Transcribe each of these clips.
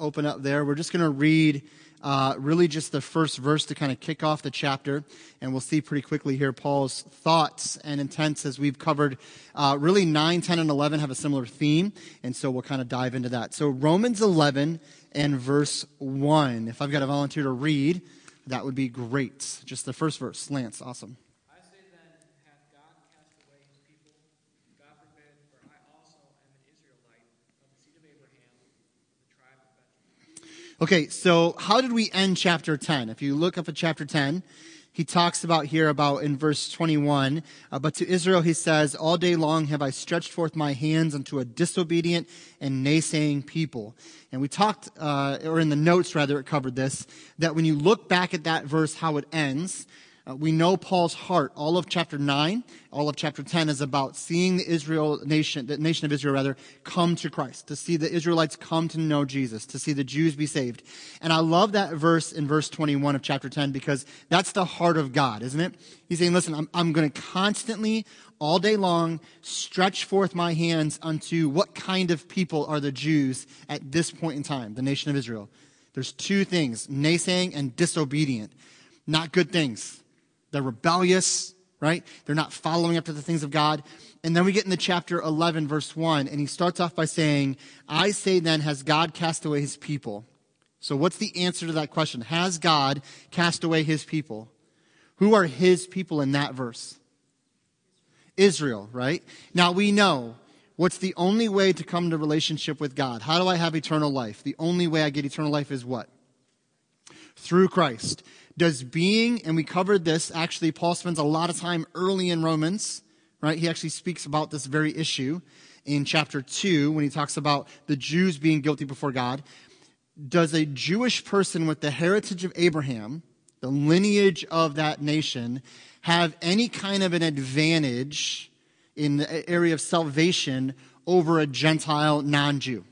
open up there. We're just going to read uh, really just the first verse to kind of kick off the chapter, and we'll see pretty quickly here Paul's thoughts and intents as we've covered. Uh, really, 9, 10, and 11 have a similar theme, and so we'll kind of dive into that. So, Romans 11 and verse 1. If I've got a volunteer to read, that would be great. Just the first verse. Lance, awesome. Okay, so how did we end chapter 10? If you look up at chapter 10, he talks about here about in verse 21, uh, but to Israel he says, All day long have I stretched forth my hands unto a disobedient and naysaying people. And we talked, uh, or in the notes rather, it covered this, that when you look back at that verse, how it ends, uh, we know Paul's heart. All of chapter 9, all of chapter 10 is about seeing the Israel nation, the nation of Israel rather, come to Christ, to see the Israelites come to know Jesus, to see the Jews be saved. And I love that verse in verse 21 of chapter 10 because that's the heart of God, isn't it? He's saying, listen, I'm, I'm going to constantly, all day long, stretch forth my hands unto what kind of people are the Jews at this point in time, the nation of Israel. There's two things, naysaying and disobedient. Not good things they're rebellious, right? They're not following after the things of God. And then we get in the chapter 11, verse 1, and he starts off by saying, I say then, has God cast away his people? So what's the answer to that question? Has God cast away his people? Who are his people in that verse? Israel, right? Now we know what's the only way to come to relationship with God? How do I have eternal life? The only way I get eternal life is what? Through Christ. Does being, and we covered this, actually, Paul spends a lot of time early in Romans, right? He actually speaks about this very issue in chapter 2 when he talks about the Jews being guilty before God. Does a Jewish person with the heritage of Abraham, the lineage of that nation, have any kind of an advantage in the area of salvation over a Gentile non Jew?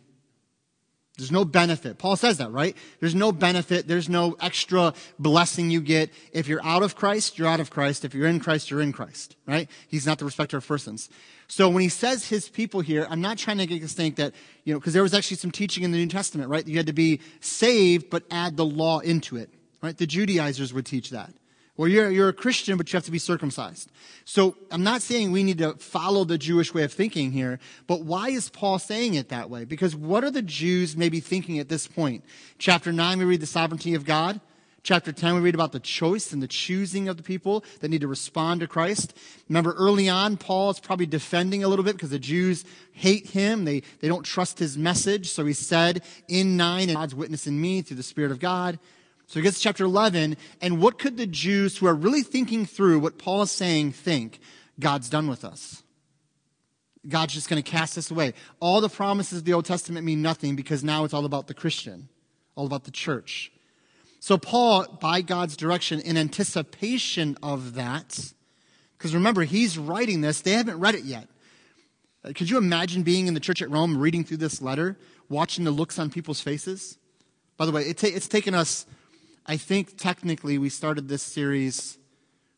There's no benefit. Paul says that, right? There's no benefit. There's no extra blessing you get. If you're out of Christ, you're out of Christ. If you're in Christ, you're in Christ, right? He's not the respecter of persons. So when he says his people here, I'm not trying to get us to think that, you know, because there was actually some teaching in the New Testament, right? You had to be saved, but add the law into it, right? The Judaizers would teach that. Well, you're, you're a Christian, but you have to be circumcised. So I'm not saying we need to follow the Jewish way of thinking here, but why is Paul saying it that way? Because what are the Jews maybe thinking at this point? Chapter 9, we read the sovereignty of God. Chapter 10, we read about the choice and the choosing of the people that need to respond to Christ. Remember, early on, Paul is probably defending a little bit because the Jews hate him. They, they don't trust his message. So he said in 9, God's witness in me through the Spirit of God. So he gets to chapter 11, and what could the Jews who are really thinking through what Paul is saying think? God's done with us. God's just going to cast us away. All the promises of the Old Testament mean nothing because now it's all about the Christian, all about the church. So Paul, by God's direction, in anticipation of that, because remember, he's writing this, they haven't read it yet. Uh, could you imagine being in the church at Rome, reading through this letter, watching the looks on people's faces? By the way, it ta- it's taken us I think technically we started this series.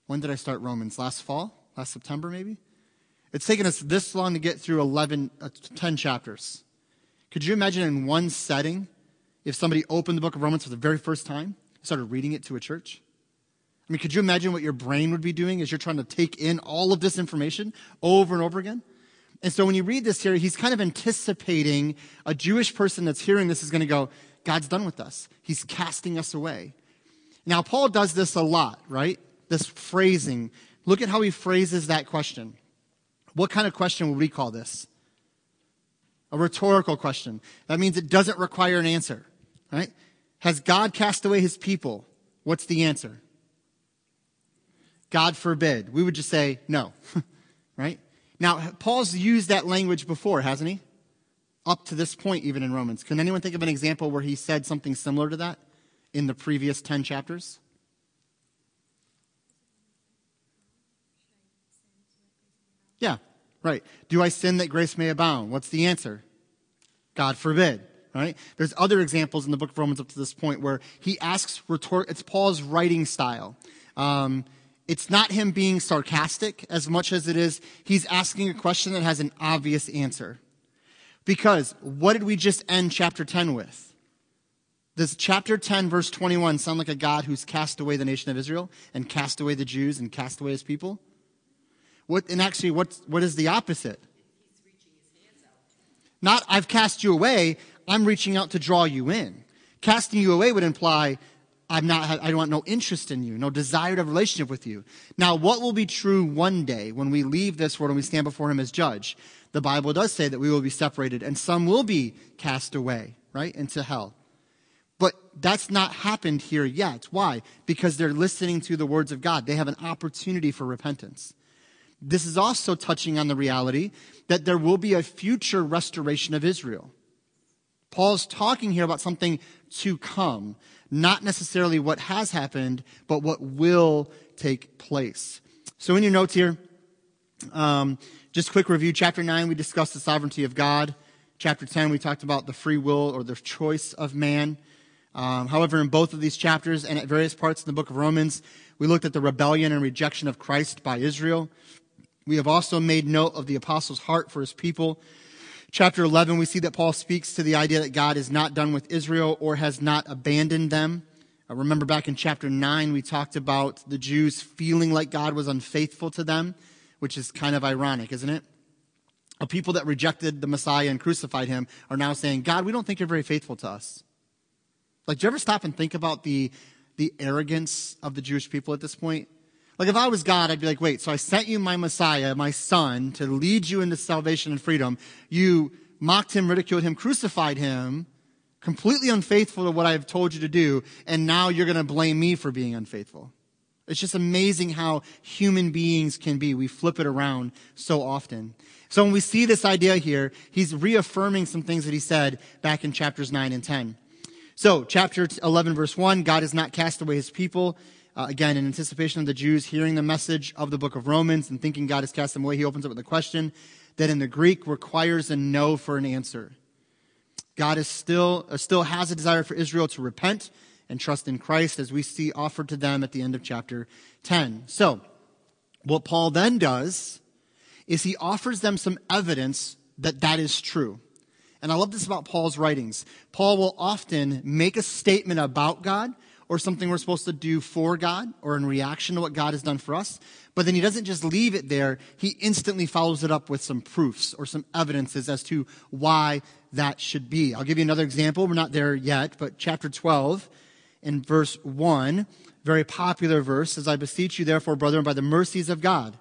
When did I start Romans? Last fall? Last September, maybe? It's taken us this long to get through 11, uh, 10 chapters. Could you imagine in one setting if somebody opened the book of Romans for the very first time, started reading it to a church? I mean, could you imagine what your brain would be doing as you're trying to take in all of this information over and over again? And so when you read this here, he's kind of anticipating a Jewish person that's hearing this is going to go, God's done with us. He's casting us away. Now, Paul does this a lot, right? This phrasing. Look at how he phrases that question. What kind of question would we call this? A rhetorical question. That means it doesn't require an answer, right? Has God cast away his people? What's the answer? God forbid. We would just say no, right? Now, Paul's used that language before, hasn't he? Up to this point, even in Romans. Can anyone think of an example where he said something similar to that? In the previous 10 chapters? Yeah, right. Do I sin that grace may abound? What's the answer? God forbid, right? There's other examples in the book of Romans up to this point where he asks. It's Paul's writing style. Um, it's not him being sarcastic as much as it is he's asking a question that has an obvious answer. Because what did we just end chapter 10 with? Does chapter 10, verse 21 sound like a God who's cast away the nation of Israel and cast away the Jews and cast away his people? What, and actually, what, what is the opposite? Not, I've cast you away, I'm reaching out to draw you in. Casting you away would imply, I'm not, I want no interest in you, no desire to have a relationship with you. Now, what will be true one day when we leave this world and we stand before him as judge? The Bible does say that we will be separated and some will be cast away, right, into hell. But that's not happened here yet. Why? Because they're listening to the words of God. They have an opportunity for repentance. This is also touching on the reality that there will be a future restoration of Israel. Paul's talking here about something to come, not necessarily what has happened, but what will take place. So in your notes here, um, just quick review. Chapter 9, we discussed the sovereignty of God. Chapter 10, we talked about the free will or the choice of man. Um, however, in both of these chapters and at various parts in the book of Romans, we looked at the rebellion and rejection of Christ by Israel. We have also made note of the apostle's heart for his people. Chapter 11, we see that Paul speaks to the idea that God is not done with Israel or has not abandoned them. Uh, remember back in chapter 9, we talked about the Jews feeling like God was unfaithful to them, which is kind of ironic, isn't it? A people that rejected the Messiah and crucified him are now saying, God, we don't think you're very faithful to us. Like, do you ever stop and think about the, the arrogance of the Jewish people at this point? Like, if I was God, I'd be like, wait, so I sent you my Messiah, my son, to lead you into salvation and freedom. You mocked him, ridiculed him, crucified him, completely unfaithful to what I've told you to do, and now you're going to blame me for being unfaithful. It's just amazing how human beings can be. We flip it around so often. So when we see this idea here, he's reaffirming some things that he said back in chapters 9 and 10. So, chapter 11, verse 1 God has not cast away his people. Uh, again, in anticipation of the Jews hearing the message of the book of Romans and thinking God has cast them away, he opens up with a question that in the Greek requires a no for an answer. God is still, uh, still has a desire for Israel to repent and trust in Christ, as we see offered to them at the end of chapter 10. So, what Paul then does is he offers them some evidence that that is true. And I love this about Paul's writings. Paul will often make a statement about God or something we're supposed to do for God or in reaction to what God has done for us. But then he doesn't just leave it there. He instantly follows it up with some proofs or some evidences as to why that should be. I'll give you another example. We're not there yet, but chapter 12 in verse 1, very popular verse says, I beseech you therefore, brethren, by the mercies of God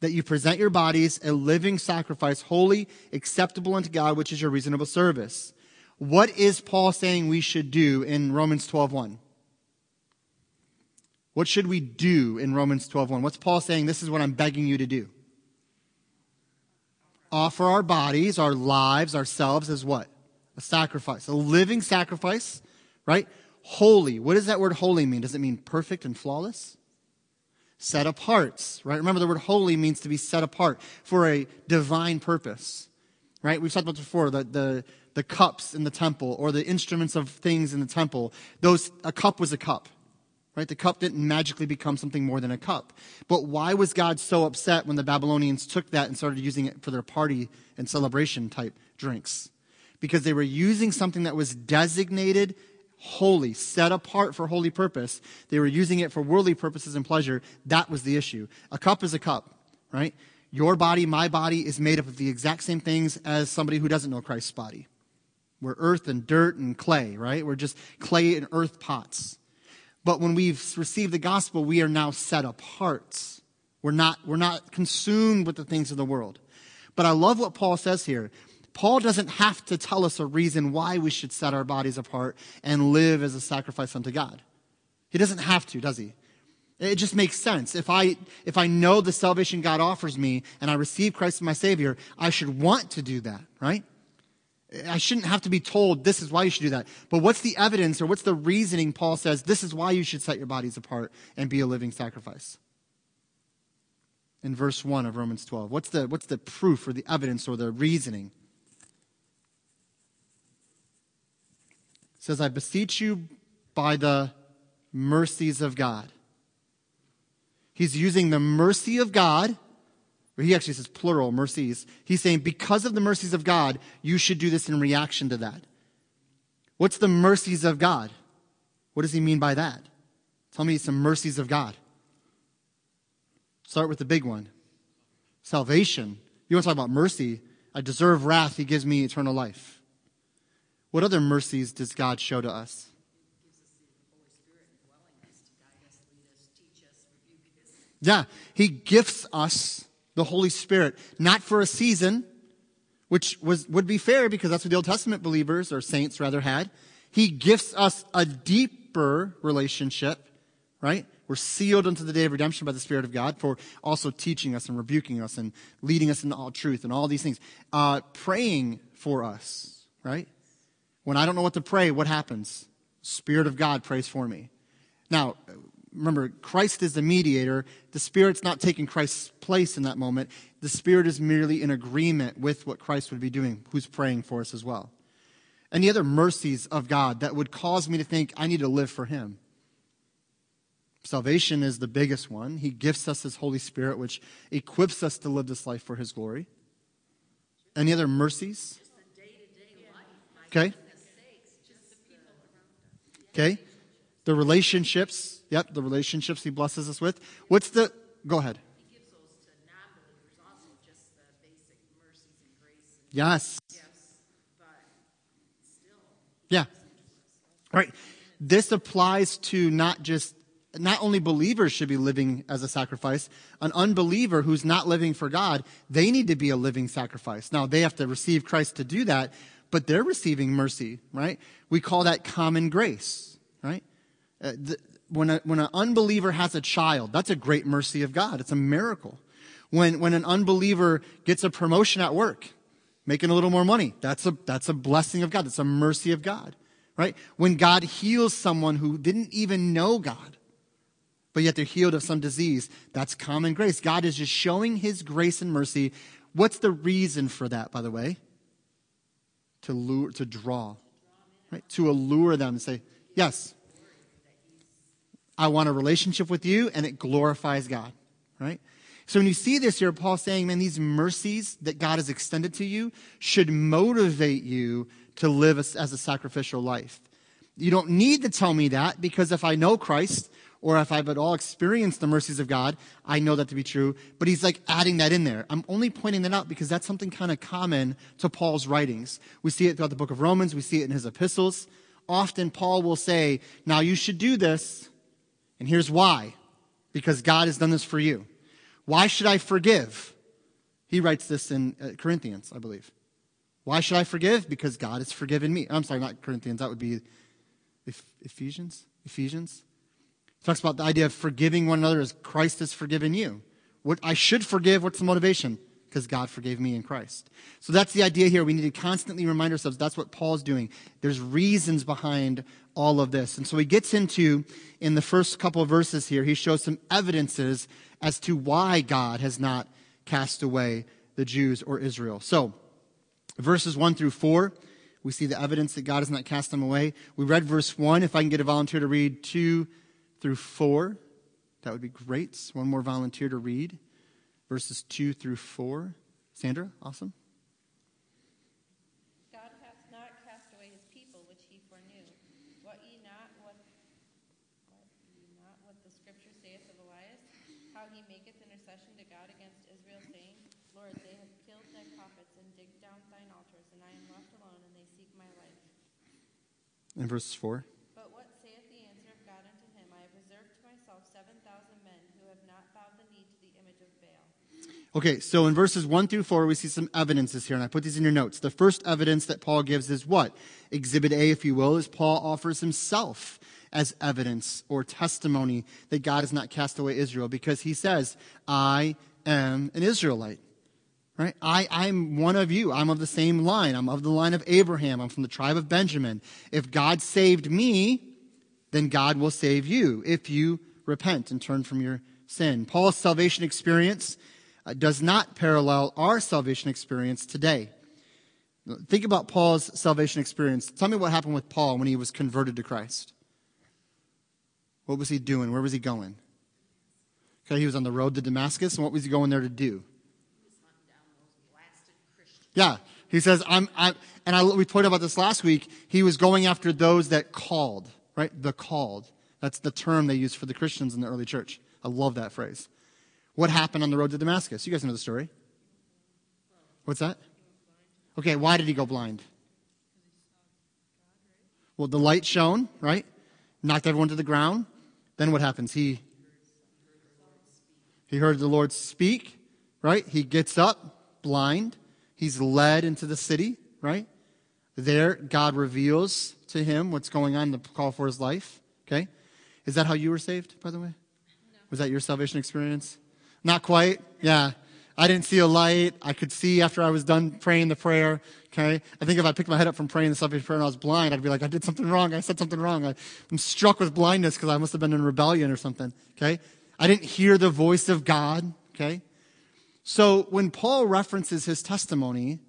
that you present your bodies a living sacrifice, holy, acceptable unto God, which is your reasonable service. What is Paul saying we should do in Romans 12:1? What should we do in Romans 12:1? What's Paul saying? This is what I'm begging you to do. Offer our bodies, our lives, ourselves as what? A sacrifice, a living sacrifice, right? Holy. What does that word holy mean? Does it mean perfect and flawless? Set apart, right? Remember the word holy means to be set apart for a divine purpose, right? We've talked about before the, the, the cups in the temple or the instruments of things in the temple. Those, a cup was a cup, right? The cup didn't magically become something more than a cup. But why was God so upset when the Babylonians took that and started using it for their party and celebration type drinks? Because they were using something that was designated holy, set apart for holy purpose. They were using it for worldly purposes and pleasure. That was the issue. A cup is a cup, right? Your body, my body, is made up of the exact same things as somebody who doesn't know Christ's body. We're earth and dirt and clay, right? We're just clay and earth pots. But when we've received the gospel, we are now set apart. We're not, we're not consumed with the things of the world. But I love what Paul says here Paul doesn't have to tell us a reason why we should set our bodies apart and live as a sacrifice unto God. He doesn't have to, does he? It just makes sense. If I, if I know the salvation God offers me and I receive Christ as my Savior, I should want to do that, right? I shouldn't have to be told this is why you should do that. But what's the evidence or what's the reasoning Paul says this is why you should set your bodies apart and be a living sacrifice? In verse 1 of Romans 12. What's the, what's the proof or the evidence or the reasoning? Says, I beseech you by the mercies of God. He's using the mercy of God, or he actually says plural mercies. He's saying, because of the mercies of God, you should do this in reaction to that. What's the mercies of God? What does he mean by that? Tell me some mercies of God. Start with the big one salvation. You want to talk about mercy? I deserve wrath, he gives me eternal life. What other mercies does God show to us? Yeah, he gifts us the Holy Spirit, not for a season, which was, would be fair because that's what the Old Testament believers or saints rather had. He gifts us a deeper relationship, right? We're sealed unto the day of redemption by the Spirit of God for also teaching us and rebuking us and leading us into all truth and all these things. Uh, praying for us, right? When I don't know what to pray, what happens? Spirit of God prays for me. Now, remember, Christ is the mediator. The Spirit's not taking Christ's place in that moment. The Spirit is merely in agreement with what Christ would be doing, who's praying for us as well. Any other mercies of God that would cause me to think I need to live for Him? Salvation is the biggest one. He gifts us His Holy Spirit, which equips us to live this life for His glory. Any other mercies? Okay. Okay. The relationships. Yep, the relationships He blesses us with. What's the. Go ahead. Yes. Yes But, yeah. Right. This applies to not just, not only believers should be living as a sacrifice. An unbeliever who's not living for God, they need to be a living sacrifice. Now, they have to receive Christ to do that, but they're receiving mercy, right? We call that common grace, right? Uh, the, when, a, when an unbeliever has a child, that's a great mercy of God. It's a miracle. When, when an unbeliever gets a promotion at work, making a little more money. That's a, that's a blessing of God. That's a mercy of God, right? When God heals someone who didn't even know God, but yet they're healed of some disease, that's common grace. God is just showing his grace and mercy. What's the reason for that, by the way? To lure, to draw, right? To allure them and say, yes, I want a relationship with you and it glorifies God, right? So when you see this here, Paul saying, man, these mercies that God has extended to you should motivate you to live as, as a sacrificial life. You don't need to tell me that because if I know Christ or if I've at all experienced the mercies of God, I know that to be true. But he's like adding that in there. I'm only pointing that out because that's something kind of common to Paul's writings. We see it throughout the book of Romans. We see it in his epistles. Often Paul will say, now you should do this. And here's why. Because God has done this for you. Why should I forgive? He writes this in uh, Corinthians, I believe. Why should I forgive? Because God has forgiven me. I'm sorry, not Corinthians. That would be Ephesians. Ephesians. He talks about the idea of forgiving one another as Christ has forgiven you. What I should forgive, what's the motivation? Because God forgave me in Christ. So that's the idea here. We need to constantly remind ourselves that's what Paul's doing. There's reasons behind all of this. And so he gets into, in the first couple of verses here, he shows some evidences as to why God has not cast away the Jews or Israel. So, verses 1 through 4, we see the evidence that God has not cast them away. We read verse 1. If I can get a volunteer to read 2 through 4, that would be great. One more volunteer to read verses 2 through 4. Sandra, awesome. in verse 4. But ye not what saith the answer of God unto him? I have reserved to myself 7,000 men who have not bowed the knee to the image of Baal. Okay, so in verses 1 through 4, we see some evidences here, and I put these in your notes. The first evidence that Paul gives is what? Exhibit A, if you will, is Paul offers himself as evidence or testimony that God has not cast away Israel because he says, I am an Israelite. Right? I, I'm one of you. I'm of the same line. I'm of the line of Abraham. I'm from the tribe of Benjamin. If God saved me, then God will save you if you repent and turn from your sin. Paul's salvation experience uh, does not parallel our salvation experience today. Think about Paul's salvation experience. Tell me what happened with Paul when he was converted to Christ. What was he doing? Where was he going? Okay, he was on the road to Damascus, and what was he going there to do? Yeah, He says, I'm, I'm and I, we talked about this last week. He was going after those that called, right? The called. That's the term they used for the Christians in the early church. I love that phrase. What happened on the road to Damascus? You guys know the story. What's that? Okay, why did he go blind? Well, the light shone, right? Knocked everyone to the ground. Then what happens? He he heard the Lord speak, right? He gets up, blind. He's led into the city, right? There, God reveals to him what's going on, the call for his life. Okay? Is that how you were saved, by the way? No. Was that your salvation experience? Not quite? Yeah. I didn't see a light. I could see after I was done praying the prayer. Okay. I think if I picked my head up from praying the salvation prayer and I was blind, I'd be like, I did something wrong. I said something wrong. I, am struck with blindness because I must have been in rebellion or something. Okay. I didn't hear the voice of God. Okay. So when Paul references his testimony,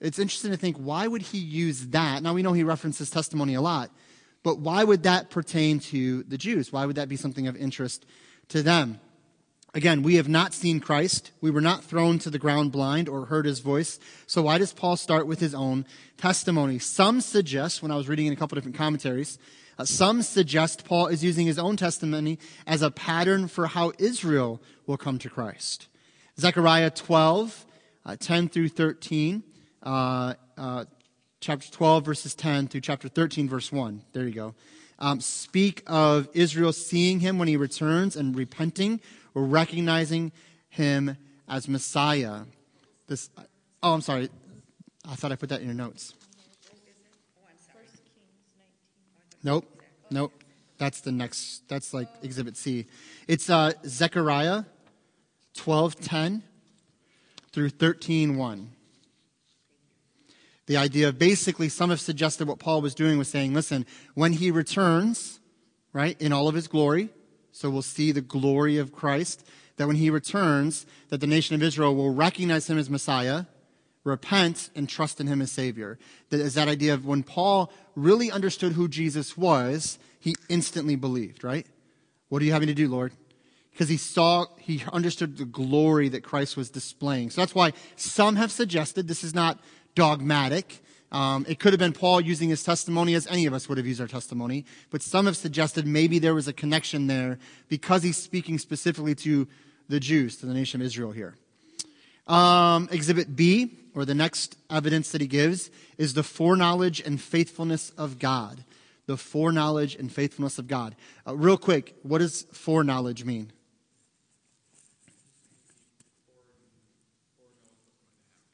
it's interesting to think why would he use that? Now we know he references testimony a lot, but why would that pertain to the Jews? Why would that be something of interest to them? Again, we have not seen Christ. We were not thrown to the ground blind or heard his voice. So why does Paul start with his own testimony? Some suggest, when I was reading in a couple different commentaries, uh, some suggest Paul is using his own testimony as a pattern for how Israel will come to Christ. Zechariah 12, uh, 10 through 13, uh, uh, chapter 12, verses 10 through chapter 13, verse 1. There you go. Um, speak of Israel seeing him when he returns and repenting or recognizing him as Messiah. This, oh, I'm sorry. I thought I put that in your notes. Nope. Nope. That's the next, that's like exhibit C. It's uh, Zechariah 12:10 through 13:1. The idea of basically, some have suggested what Paul was doing was saying, listen, when he returns, right, in all of his glory, so we'll see the glory of Christ, that when he returns, that the nation of Israel will recognize him as Messiah, repent, and trust in him as Savior. That is that idea of when Paul really understood who Jesus was, he instantly believed, right? What are you having to do, Lord? Because he saw, he understood the glory that Christ was displaying. So that's why some have suggested this is not dogmatic. Um, it could have been Paul using his testimony as any of us would have used our testimony, but some have suggested maybe there was a connection there because he's speaking specifically to the Jews, to the nation of Israel here. Um, exhibit B, or the next evidence that he gives, is the foreknowledge and faithfulness of God. The foreknowledge and faithfulness of God. Uh, real quick, what does foreknowledge mean?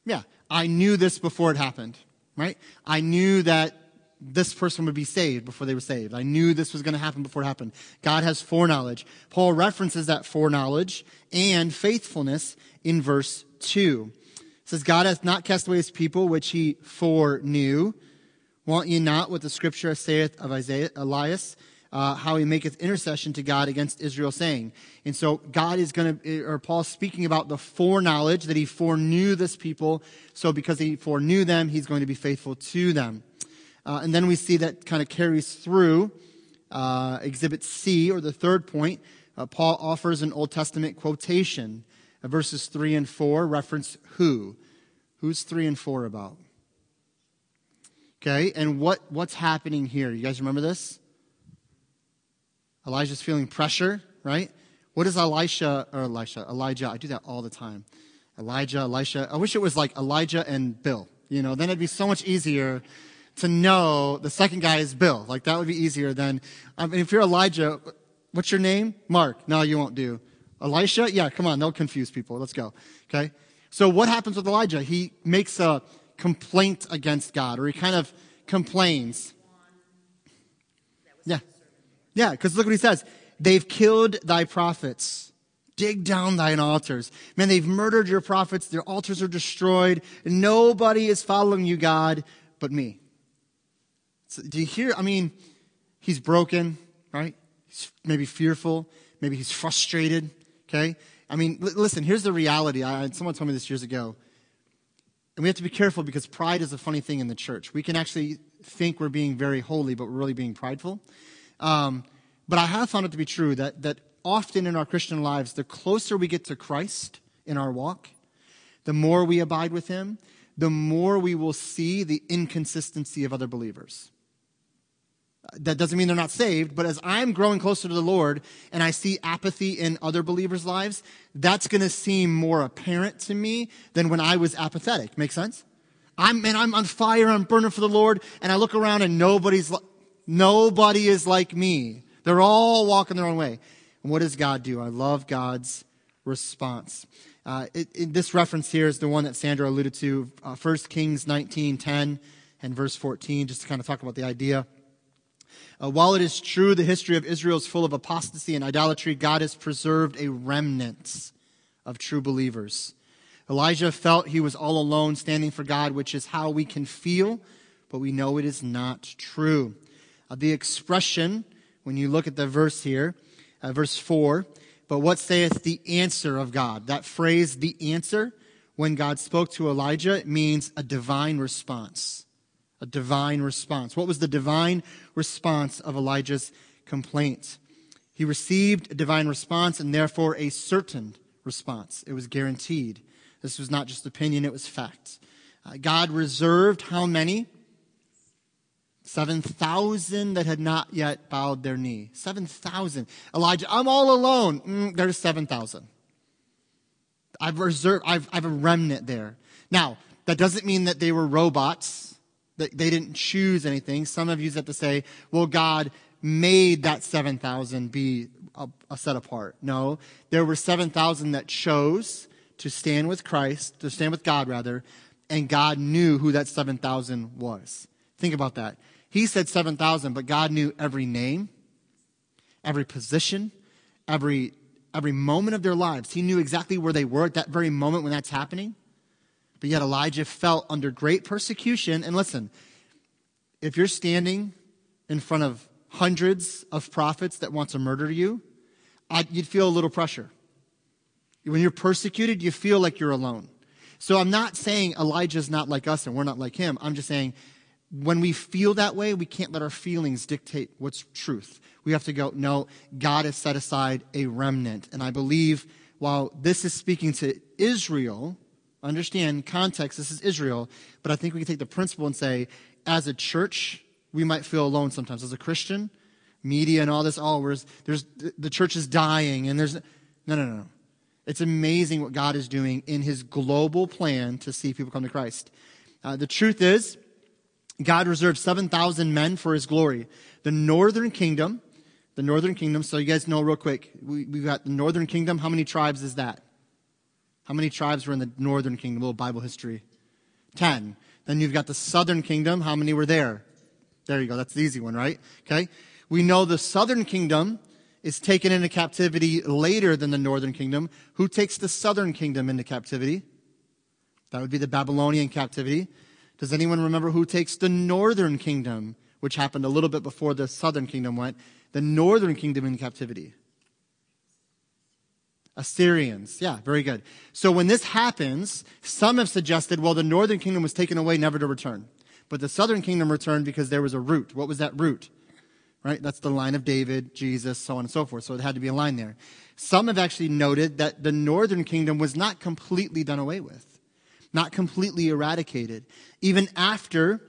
Yeah, I knew this before it happened, right? I knew that this person would be saved before they were saved. I knew this was going to happen before it happened. God has foreknowledge. Paul references that foreknowledge and faithfulness in verse 2. It says, God hath not cast away his people, which he foreknew. Want ye not what the scripture saith of Isaiah, Elias, uh, how he maketh intercession to God against Israel, saying. And so God is going to, or Paul's speaking about the foreknowledge that he foreknew this people. So because he foreknew them, he's going to be faithful to them. Uh, and then we see that kind of carries through uh, Exhibit C, or the third point. Uh, Paul offers an Old Testament quotation. Uh, verses 3 and 4 reference who. Who's 3 and 4 about? Okay, and what, what's happening here? You guys remember this? Elijah's feeling pressure, right? What is Elisha, or Elisha, Elijah? I do that all the time. Elijah, Elisha. I wish it was like Elijah and Bill. You know, then it'd be so much easier to know the second guy is Bill. Like that would be easier than, I mean, if you're Elijah, what's your name? Mark. No, you won't do. Elisha? Yeah, come on. They'll confuse people. Let's go. Okay. So what happens with Elijah? He makes a complaint against God or he kind of complains. Yeah. Yeah. Cause look what he says. They've killed thy prophets. Dig down thine altars. Man, they've murdered your prophets. Their altars are destroyed. Nobody is following you, God, but me. So, do you hear? I mean, he's broken, right? He's maybe fearful. Maybe he's frustrated. Okay. I mean, l- listen, here's the reality. I, someone told me this years ago. And we have to be careful because pride is a funny thing in the church. We can actually think we're being very holy, but we're really being prideful. Um, but I have found it to be true that, that often in our Christian lives, the closer we get to Christ in our walk, the more we abide with Him, the more we will see the inconsistency of other believers. That doesn't mean they're not saved, but as I'm growing closer to the Lord and I see apathy in other believers' lives, that's going to seem more apparent to me than when I was apathetic. Make sense? I'm, man, I'm on fire, I'm burning for the Lord, and I look around and nobody's, nobody is like me. They're all walking their own way. And what does God do? I love God's response. Uh, it, it, this reference here is the one that Sandra alluded to, uh, 1 Kings 19, 10 and verse 14, just to kind of talk about the idea. Uh, while it is true the history of Israel is full of apostasy and idolatry, God has preserved a remnant of true believers. Elijah felt he was all alone standing for God, which is how we can feel, but we know it is not true. Uh, the expression, when you look at the verse here, uh, verse 4, but what saith the answer of God? That phrase, the answer, when God spoke to Elijah, means a divine response. A divine response. What was the divine response of Elijah's complaint? He received a divine response and therefore a certain response. It was guaranteed. This was not just opinion, it was fact. Uh, God reserved how many? 7,000 that had not yet bowed their knee. 7,000. Elijah, I'm all alone. Mm, there's 7,000. I've reserved, I've, I've a remnant there. Now, that doesn't mean that they were robots, that they didn't choose anything. Some of you have to say, well, God made that 7,000 be a, a set apart. No, there were 7,000 that chose to stand with Christ, to stand with God rather, and God knew who that 7,000 was. Think about that. He said 7,000, but God knew every name, every position, every, every moment of their lives. He knew exactly where they were at that very moment when that's happening. But yet Elijah felt under great persecution. And listen, if you're standing in front of hundreds of prophets that want to murder you, I'd, you'd feel a little pressure. When you're persecuted, you feel like you're alone. So I'm not saying Elijah's not like us and we're not like him. I'm just saying when we feel that way, we can't let our feelings dictate what's truth. We have to go, no, God has set aside a remnant. And I believe while this is speaking to Israel, understand context, this is Israel, but I think we can take the principle and say, as a church, we might feel alone sometimes. As a Christian, media and all this, all oh, there's the church is dying, and there's no, no, no, no. It's amazing what God is doing in His global plan to see people come to Christ. Uh, the truth is, God reserved 7,000 men for his glory. The northern kingdom, the northern kingdom, so you guys know real quick, we, we've got the northern kingdom. How many tribes is that? How many tribes were in the northern kingdom? A little Bible history. Ten. Then you've got the southern kingdom. How many were there? There you go. That's the easy one, right? Okay. We know the southern kingdom is taken into captivity later than the northern kingdom. Who takes the southern kingdom into captivity? That would be the Babylonian captivity. Does anyone remember who takes the northern kingdom, which happened a little bit before the southern kingdom went, the northern kingdom in captivity? Assyrians. Yeah, very good. So when this happens, some have suggested, well, the northern kingdom was taken away never to return. But the southern kingdom returned because there was a root. What was that root? Right? That's the line of David, Jesus, so on and so forth. So it had to be a line there. Some have actually noted that the northern kingdom was not completely done away with not completely eradicated. Even after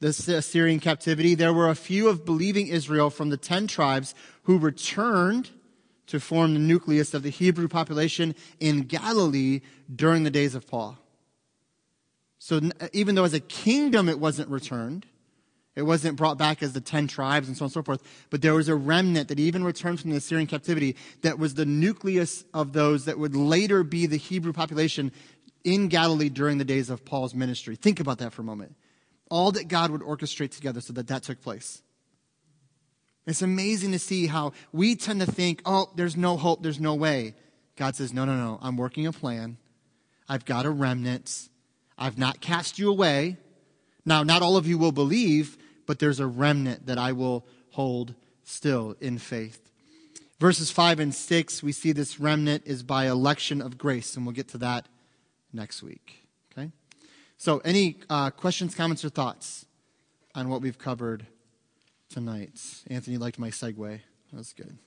the Assyrian captivity, there were a few of believing Israel from the ten tribes who returned to form the nucleus of the Hebrew population in Galilee during the days of Paul. So even though as a kingdom it wasn't returned, it wasn't brought back as the ten tribes and so on and so forth, but there was a remnant that even returned from the Assyrian captivity that was the nucleus of those that would later be the Hebrew population in Galilee during the days of Paul's ministry. Think about that for a moment. All that God would orchestrate together so that that took place. It's amazing to see how we tend to think, oh, there's no hope, there's no way. God says, no, no, no, I'm working a plan. I've got a remnant. I've not cast you away. Now, not all of you will believe, but there's a remnant that I will hold still in faith. Verses 5 and 6, we see this remnant is by election of grace, and we'll get to that next week. Okay? So, any uh, questions, comments, or thoughts on what we've covered tonight? Anthony liked my segue. That was good.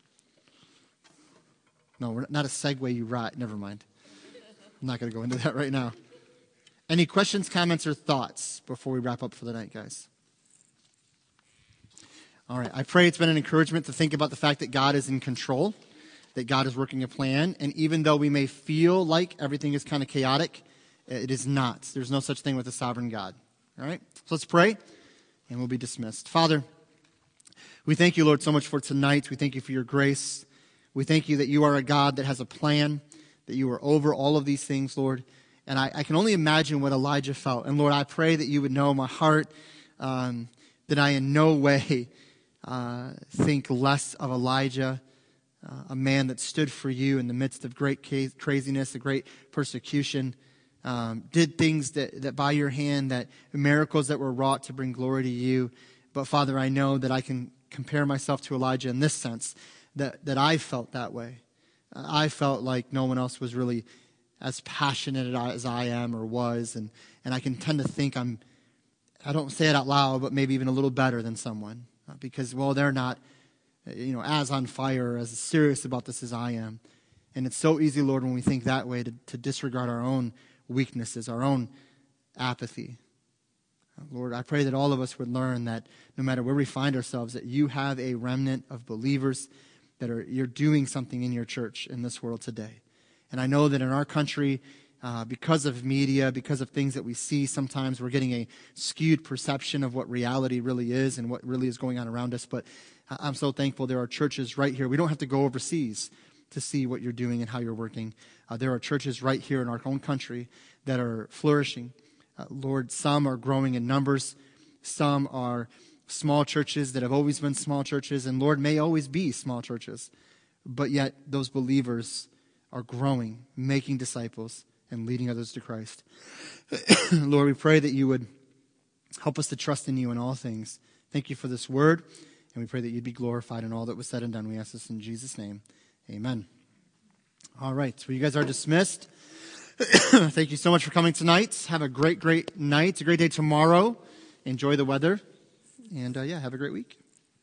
No, we're not a segue you rot. Never mind. I'm not going to go into that right now. Any questions, comments, or thoughts before we wrap up for the night, guys? All right. I pray it's been an encouragement to think about the fact that God is in control, that God is working a plan. And even though we may feel like everything is kind of chaotic, it is not. There's no such thing with a sovereign God. All right? So let's pray, and we'll be dismissed. Father, we thank you, Lord, so much for tonight. We thank you for your grace. We thank you that you are a God that has a plan, that you are over all of these things, Lord. And I, I can only imagine what Elijah felt. And Lord, I pray that you would know my heart, um, that I in no way uh, think less of Elijah, uh, a man that stood for you in the midst of great craziness, a great persecution, um, did things that, that by your hand, that miracles that were wrought to bring glory to you. But Father, I know that I can compare myself to Elijah in this sense, that, that I felt that way. I felt like no one else was really as passionate as I am or was, and, and I can tend to think I'm, I don't say it out loud, but maybe even a little better than someone. Uh, because, well, they're not, you know, as on fire, as serious about this as I am. And it's so easy, Lord, when we think that way to, to disregard our own weaknesses, our own apathy. Uh, Lord, I pray that all of us would learn that no matter where we find ourselves, that you have a remnant of believers that are you're doing something in your church in this world today. And I know that in our country, uh, because of media, because of things that we see, sometimes we're getting a skewed perception of what reality really is and what really is going on around us. But I'm so thankful there are churches right here. We don't have to go overseas to see what you're doing and how you're working. Uh, there are churches right here in our own country that are flourishing. Uh, Lord, some are growing in numbers, some are small churches that have always been small churches, and Lord, may always be small churches. But yet, those believers are growing, making disciples and leading others to Christ. Lord, we pray that you would help us to trust in you in all things. Thank you for this word, and we pray that you'd be glorified in all that was said and done. We ask this in Jesus' name. Amen. All right, so you guys are dismissed. Thank you so much for coming tonight. Have a great, great night. It's a great day tomorrow. Enjoy the weather. And uh, yeah, have a great week.